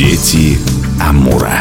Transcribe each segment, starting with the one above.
Дети Амура.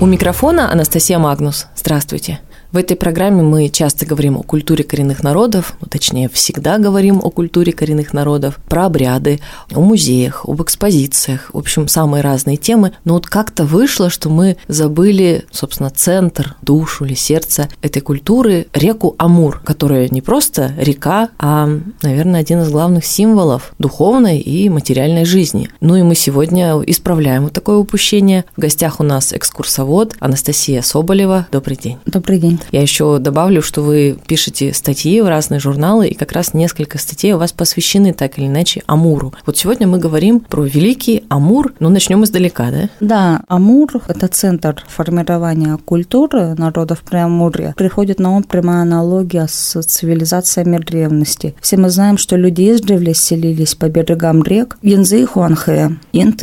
У микрофона Анастасия Магнус. Здравствуйте. В этой программе мы часто говорим о культуре коренных народов, ну, точнее, всегда говорим о культуре коренных народов, про обряды, о музеях, об экспозициях, в общем, самые разные темы. Но вот как-то вышло, что мы забыли, собственно, центр, душу или сердце этой культуры, реку Амур, которая не просто река, а, наверное, один из главных символов духовной и материальной жизни. Ну и мы сегодня исправляем вот такое упущение. В гостях у нас экскурсовод Анастасия Соболева. Добрый день. Добрый день. Я еще добавлю, что вы пишете статьи в разные журналы, и как раз несколько статей у вас посвящены так или иначе Амуру. Вот сегодня мы говорим про великий Амур, но начнем издалека, да? Да, Амур – это центр формирования культуры народов Преамурья. Приходит на ум прямая аналогия с цивилизациями древности. Все мы знаем, что люди издревле селились по берегам рек Янзы и Хуанхэ, Инт.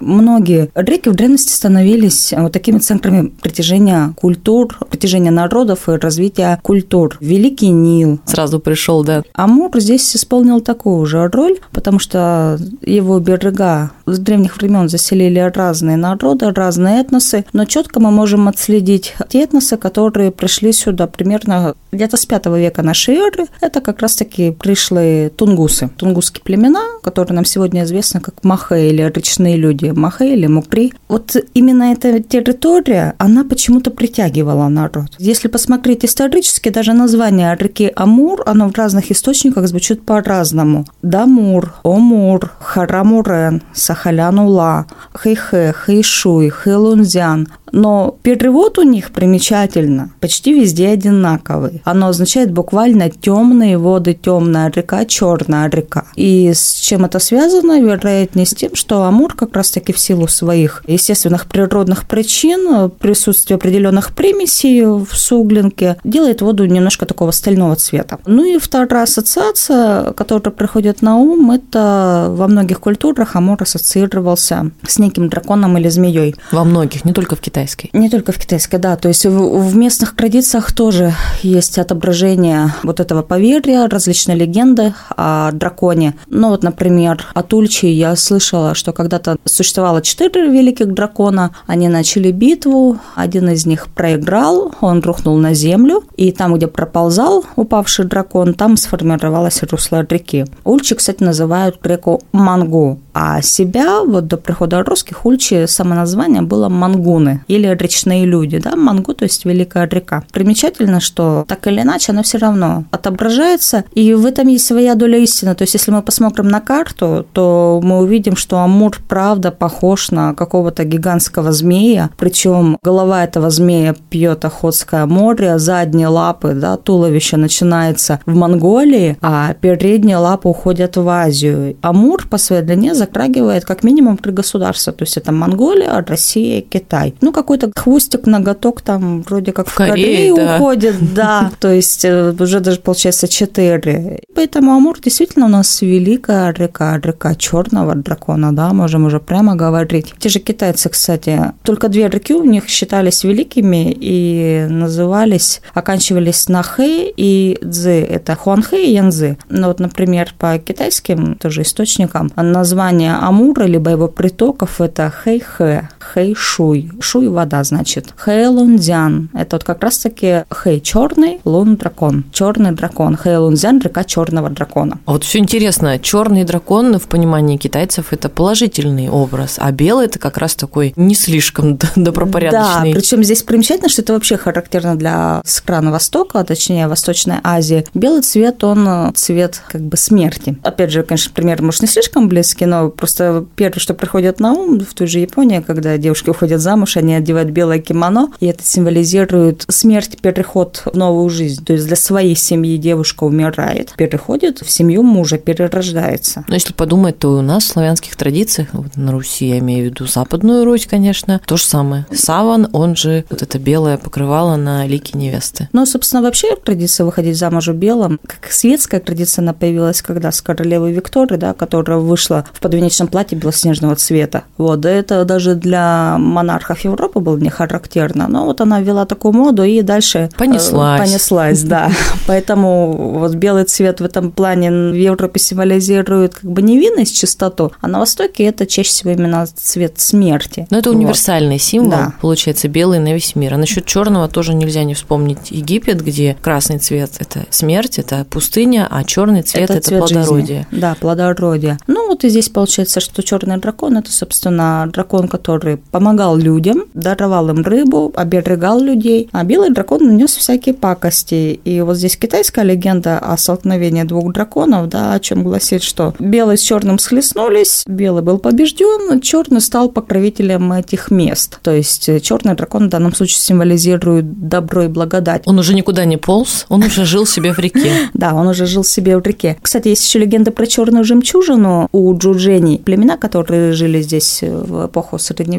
Многие реки в древности становились вот такими центрами притяжения культур, притяжения народов народов и развития культур. Великий Нил. Сразу пришел, да. Амур здесь исполнил такую же роль, потому что его берега с древних времен заселили разные народы, разные этносы, но четко мы можем отследить те этносы, которые пришли сюда примерно где-то с 5 века нашей эры. Это как раз-таки пришлые тунгусы, тунгусские племена, которые нам сегодня известны как Махе или речные люди, Махе или Мукри. Вот именно эта территория, она почему-то притягивала народ. Если посмотреть исторически, даже название реки Амур, оно в разных источниках звучит по-разному. Дамур, Омур, Харамурен, Сахалянула, Хэйхэ, Хэйшуй, Хэлунзян. Но перевод у них примечательно, почти везде одинаковый. Оно означает буквально темные воды, темная река, черная река. И с чем это связано? Вероятнее с тем, что Амур как раз-таки в силу своих естественных природных причин, присутствия определенных примесей в суглинке, делает воду немножко такого стального цвета. Ну и вторая ассоциация, которая приходит на ум, это во многих культурах Амур ассоциировался с неким драконом или змеей. Во многих, не только в китайской. Не только в китайской, да. То есть в, в местных традициях тоже есть отображение вот этого поверья, различные легенды о драконе. Ну вот, например, от Ульчи я слышала, что когда-то существовало четыре великих дракона, они начали битву, один из них проиграл, он рухнул на землю, и там, где проползал упавший дракон, там сформировалось русло реки. Ульчи, кстати, называют реку Мангу, а себя вот до прихода русских Ульчи само название было Мангуны или речные люди, да, Мангу, то есть великая река. Примечательно, что так или иначе она все равно отображается, и в этом есть своя доля истины. То есть если мы посмотрим на карту, то мы увидим, что Амур правда похож на какого-то гигантского змея, причем голова этого змея пьет Охотское море, задние лапы, да, туловище начинается в Монголии, а передние лапы уходят в Азию. Амур по своей длине затрагивает как минимум три государства, то есть это Монголия, Россия, Китай. Ну, какой-то хвостик, ноготок там вроде как в, в Корее, да. уходит, да, то есть э, уже даже получается четыре. Поэтому Амур действительно у нас великая река, река черного дракона, да, можем уже прямо говорить. Те же китайцы, кстати, только две реки у них считались великими и назывались, оканчивались на хэ и цзы, это хуанхэ и янзы. Ну вот, например, по китайским тоже источникам название Амура, либо его притоков, это хэй-хэ, хэй-шуй. Шуй – вода, значит. Хэй-лундзян – это вот как раз-таки хэй – черный, лун – дракон. Черный дракон. Хэй-лундзян – река черного дракона. А вот все интересно, черный дракон в понимании китайцев – это положительный образ, а белый – это как раз такой не слишком добропорядочный. Да, причем здесь примечательно, что это вообще характерно для стран Востока, а точнее Восточной Азии. Белый цвет, он э, цвет как бы смерти. Опять же, конечно, пример может не слишком близкий, но просто первое, что приходит на ум в той же Японии, когда девушки уходят замуж, они одевают белое кимоно, и это символизирует смерть, переход в новую жизнь. То есть для своей семьи девушка умирает, переходит в семью мужа, перерождается. Но если подумать, то у нас в славянских традициях, вот на Руси я имею в виду Западную Русь, конечно, то же самое. Саван, он же вот это белое покрывало на лике невесты. Ну, собственно, вообще традиция выходить замуж в белом, как светская традиция, она появилась когда? С королевой Виктории, да, которая вышла в подвенечном платье белоснежного цвета. Вот, да это даже для для монархов Европы было не характерно, но вот она ввела такую моду и дальше э, понеслась. Понеслась, да. Поэтому вот белый цвет в этом плане в Европе символизирует как бы невинность, чистоту, а на Востоке это чаще всего именно цвет смерти. Но это вот. универсальный символ, да. получается, белый на весь мир. А насчет черного тоже нельзя не вспомнить Египет, где красный цвет – это смерть, это пустыня, а черный цвет – это, это цвет плодородие. Жизни. Да, плодородие. Ну вот и здесь получается, что черный дракон – это, собственно, дракон, который помогал людям, даровал им рыбу, оберегал людей, а белый дракон нанес всякие пакости. И вот здесь китайская легенда о столкновении двух драконов, да, о чем гласит, что белый с черным схлестнулись, белый был побежден, черный стал покровителем этих мест. То есть э, черный дракон в данном случае символизирует добро и благодать. Он уже никуда не полз, он уже жил себе в реке. Да, он уже жил себе в реке. Кстати, есть еще легенда про черную жемчужину у джуджени, племена, которые жили здесь э, в эпоху Средневековья.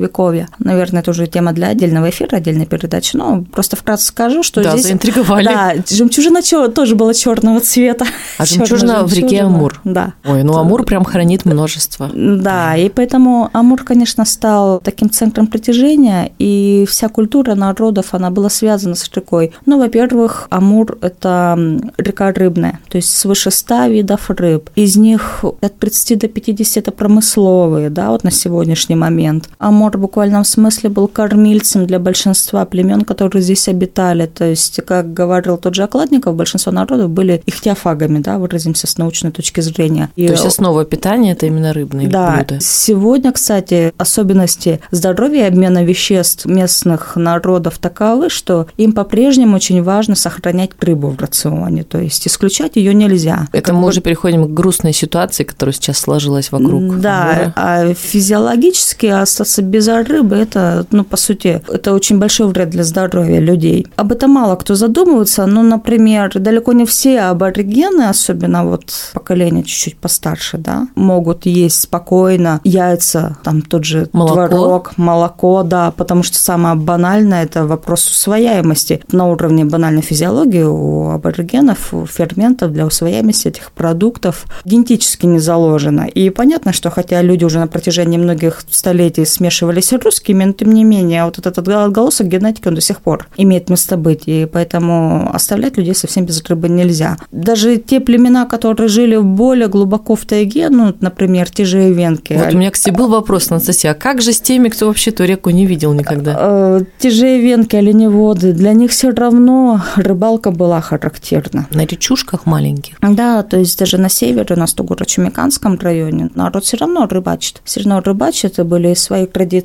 Наверное, это уже тема для отдельного эфира, отдельной передачи. Но просто вкратце скажу, что да, здесь... заинтриговали. Да, жемчужина тоже была черного цвета. А жемчужина в реке Амур. Да. Ой, ну Амур прям хранит множество. Да, и поэтому Амур, конечно, стал таким центром притяжения, и вся культура народов, она была связана с рекой. Ну, во-первых, Амур – это река рыбная, то есть свыше 100 видов рыб. Из них от 30 до 50 промысловые, да, вот на сегодняшний момент. Амур в буквальном смысле был кормильцем для большинства племен, которые здесь обитали. То есть, как говорил тот же Окладников, большинство народов были ихтиофагами, да, выразимся с научной точки зрения. И... То есть основа питания – это именно рыбные да. блюда. Сегодня, кстати, особенности здоровья и обмена веществ местных народов таковы, что им по-прежнему очень важно сохранять рыбу в рационе, то есть исключать ее нельзя. Это мы бы... уже переходим к грустной ситуации, которая сейчас сложилась вокруг. Да, а физиологически остаться без рыбы – это, ну, по сути, это очень большой вред для здоровья людей. Об этом мало кто задумывается, но, например, далеко не все аборигены, особенно вот поколение чуть-чуть постарше, да, могут есть спокойно яйца, там тот же молоко. творог, молоко, да, потому что самое банальное – это вопрос усвояемости. На уровне банальной физиологии у аборигенов, у ферментов для усвояемости этих продуктов генетически не заложено. И понятно, что хотя люди уже на протяжении многих столетий смешивались с русскими, но тем не менее вот этот отголосок генетики он до сих пор имеет место быть, и поэтому оставлять людей совсем без рыбы нельзя. Даже те племена, которые жили более глубоко в тайге, ну, например, те же ивенки. Вот у меня, кстати, был вопрос, Анастасия, а как же с теми, кто вообще ту реку не видел никогда? Э, те же ивенки, оленеводы, для них все равно рыбалка была характерна. На речушках маленьких? Да, то есть даже на севере, у нас в Тугуро-Чумиканском районе, народ все равно рыбачит. Все равно рыбачит, и были свои традиции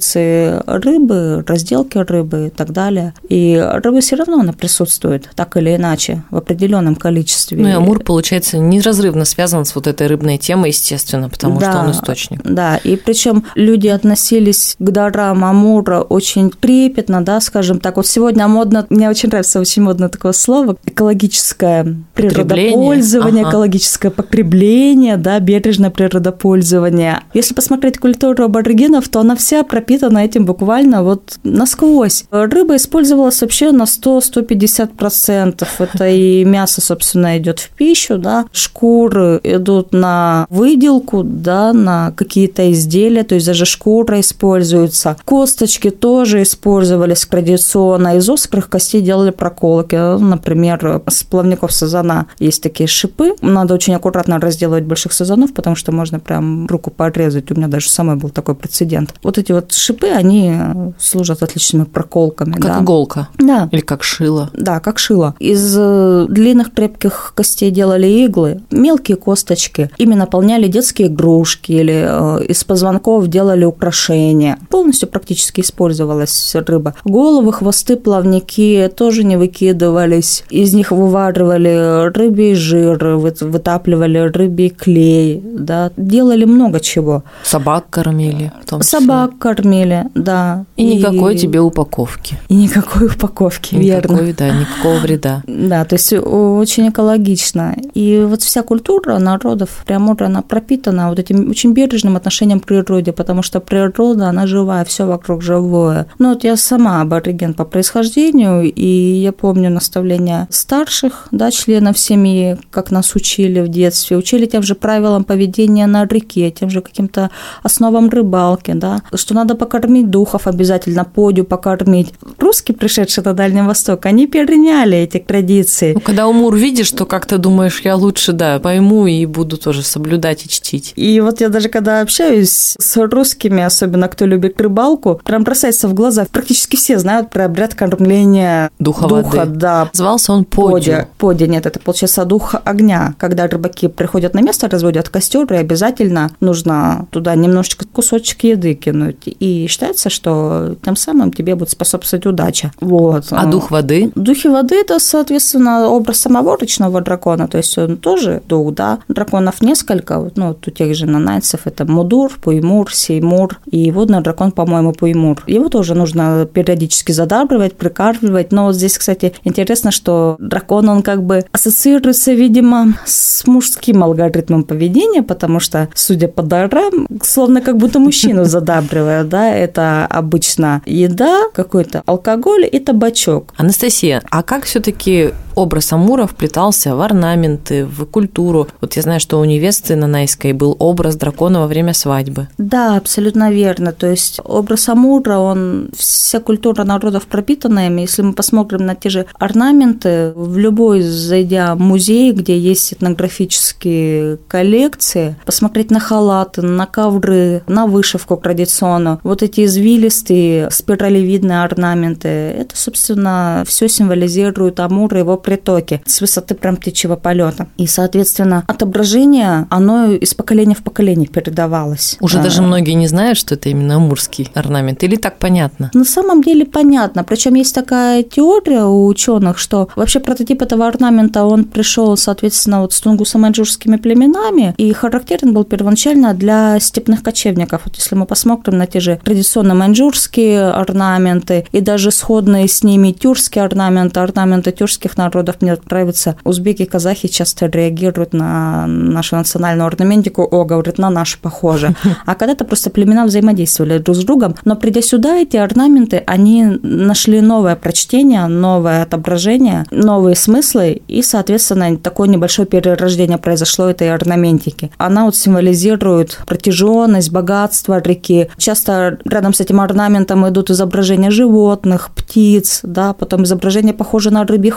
рыбы, разделки рыбы и так далее. И рыба все равно она присутствует, так или иначе, в определенном количестве. Ну и Амур, получается, неразрывно связан с вот этой рыбной темой, естественно, потому да, что он источник. Да, и причем люди относились к дарам Амура очень трепетно, да, скажем так. Вот сегодня модно, мне очень нравится очень модно такое слово, экологическое природопользование, ага. экологическое потребление, да, бережное природопользование. Если посмотреть культуру аборигенов, то она вся пропитана этим буквально вот насквозь. Рыба использовалась вообще на 100-150%. Это и мясо, собственно, идет в пищу, да, шкуры идут на выделку, да, на какие-то изделия, то есть даже шкура используется. Косточки тоже использовались традиционно. Из острых костей делали проколки. Например, с плавников сазана есть такие шипы. Надо очень аккуратно разделывать больших сазанов, потому что можно прям руку подрезать. У меня даже самый был такой прецедент. Вот эти вот шипы, они служат отличными проколками. Как да. иголка? Да. Или как шило? Да, как шило. Из э, длинных крепких костей делали иглы, мелкие косточки. Ими наполняли детские игрушки или э, из позвонков делали украшения. Полностью практически использовалась рыба. Головы, хвосты, плавники тоже не выкидывались. Из них вываривали рыбий жир, вытапливали рыбий клей, да, делали много чего. Собак кормили. Собак кормили, да. И, и никакой тебе упаковки. И никакой упаковки, никакой, верно. да, никакого вреда. Да, то есть очень экологично. И вот вся культура народов Приамурья, она пропитана вот этим очень бережным отношением к природе, потому что природа, она живая, все вокруг живое. Ну вот я сама абориген по происхождению, и я помню наставления старших, да, членов семьи, как нас учили в детстве, учили тем же правилам поведения на реке, тем же каким-то основам рыбалки, да, что надо надо покормить духов обязательно, подю покормить. Русские, пришедшие на Дальний Восток, они переняли эти традиции. Ну, когда умур видишь, то как то думаешь, я лучше, да, пойму и буду тоже соблюдать и чтить. И вот я даже когда общаюсь с русскими, особенно кто любит рыбалку, прям бросается в глаза. Практически все знают про обряд кормления духа, духа воды. да. Звался он Подю. Подя. нет, это получается дух огня. Когда рыбаки приходят на место, разводят костер, и обязательно нужно туда немножечко кусочек еды кинуть. И считается, что тем самым тебе будет способствовать удача. Вот. А дух воды? Духи воды – это, соответственно, образ самого речного дракона, то есть он тоже дух, да. Драконов несколько, ну, вот у тех же нанайцев это Мудур, Пуймур, Сеймур, и водный дракон, по-моему, Пуймур. Его тоже нужно периодически задабривать, прикармливать, но вот здесь, кстати, интересно, что дракон, он как бы ассоциируется, видимо, с мужским алгоритмом поведения, потому что, судя по дарам, словно как будто мужчину задабривают, да, это обычно еда, какой-то алкоголь и табачок. Анастасия, а как все-таки образ Амура вплетался в орнаменты, в культуру? Вот я знаю, что у невесты Нанайской был образ дракона во время свадьбы. Да, абсолютно верно. То есть образ Амура, он вся культура народов пропитана им. Если мы посмотрим на те же орнаменты, в любой, зайдя в музей, где есть этнографические коллекции, посмотреть на халаты, на ковры, на вышивку традиционную, вот эти извилистые спиралевидные орнаменты, это, собственно, все символизирует Амура и его притоки с высоты прям птичьего полета. И, соответственно, отображение, оно из поколения в поколение передавалось. Уже А, даже многие не знают, что это именно амурский орнамент. Или так понятно? На самом деле понятно. Причем есть такая теория у ученых, что вообще прототип этого орнамента, он пришел, соответственно, вот с тунгусо-маньчжурскими племенами и характерен был первоначально для степных кочевников. Вот если мы посмотрим на те же традиционно маньчжурские орнаменты и даже сходные с ними тюркские орнаменты, орнаменты тюркских народов, мне нравится, узбеки, казахи часто реагируют на нашу национальную орнаментику, о, говорят, на нашу похоже. А когда-то просто племена взаимодействовали друг с другом, но придя сюда, эти орнаменты, они нашли новое прочтение, новое отображение, новые смыслы, и, соответственно, такое небольшое перерождение произошло этой орнаментики. Она вот символизирует протяженность, богатство реки. Часто рядом с этим орнаментом идут изображения животных, птиц, да, потом изображения похожие на рыбьи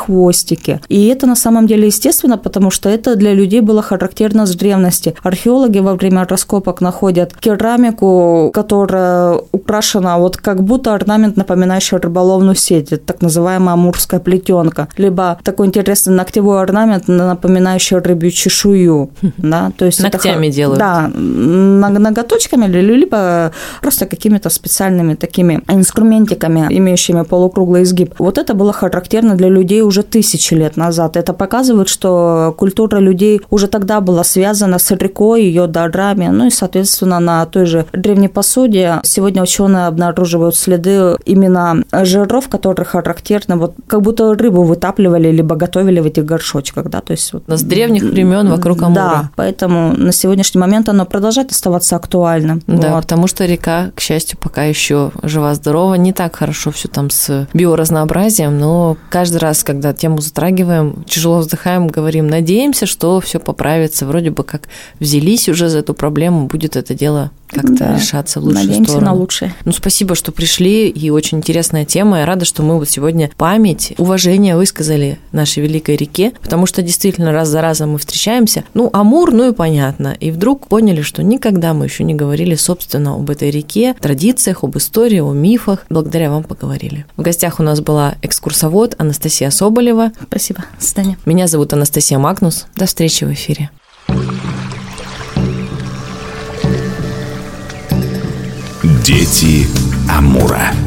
хвостики. И это на самом деле естественно, потому что это для людей было характерно с древности. Археологи во время раскопок находят керамику, которая украшена вот как будто орнамент, напоминающий рыболовную сеть, это так называемая амурская плетенка, либо такой интересный ногтевой орнамент, напоминающий рыбью чешую, да, то есть это Ногтями ха- делают. Да, ног- ноготочками, ли- либо просто какими-то специальными такими инструментиками, имеющими полукруглый изгиб. Вот это было характерно для людей уже тысячи лет назад. Это показывает, что культура людей уже тогда была связана с рекой, ее дарами, ну и, соответственно, на той же древней посуде сегодня ученые обнаруживают следы именно жиров, которые характерны, вот как будто рыбу вытапливали либо готовили в этих горшочках, да, то есть вот С древних времен вокруг Амура. да, поэтому на сегодняшний момент оно продолжает оставаться актуальным. Да, Вот. потому что река, к счастью, пока еще жива-здорова, не так хорошо все там с биоразнообразием, но каждый раз, когда тему затрагиваем, тяжело вздыхаем, говорим, надеемся, что все поправится, вроде бы как взялись уже за эту проблему, будет это дело как-то Да. решаться в лучшую Надеемся сторону. на лучшее. Ну, спасибо, что пришли, и очень интересная тема. Я рада, что мы вот сегодня память, уважение высказали нашей великой реке, потому что действительно раз за разом мы встречаемся. Ну, Амур, ну и понятно. И вдруг поняли, что никогда мы еще не говорили, собственно, об этой реке, традициях, об истории, о мифах. Благодаря вам поговорили. В гостях у нас была экскурсовод Анастасия Соболева. Спасибо. До свидания. Меня зовут Анастасия Магнус. До встречи в эфире. Дети Амура.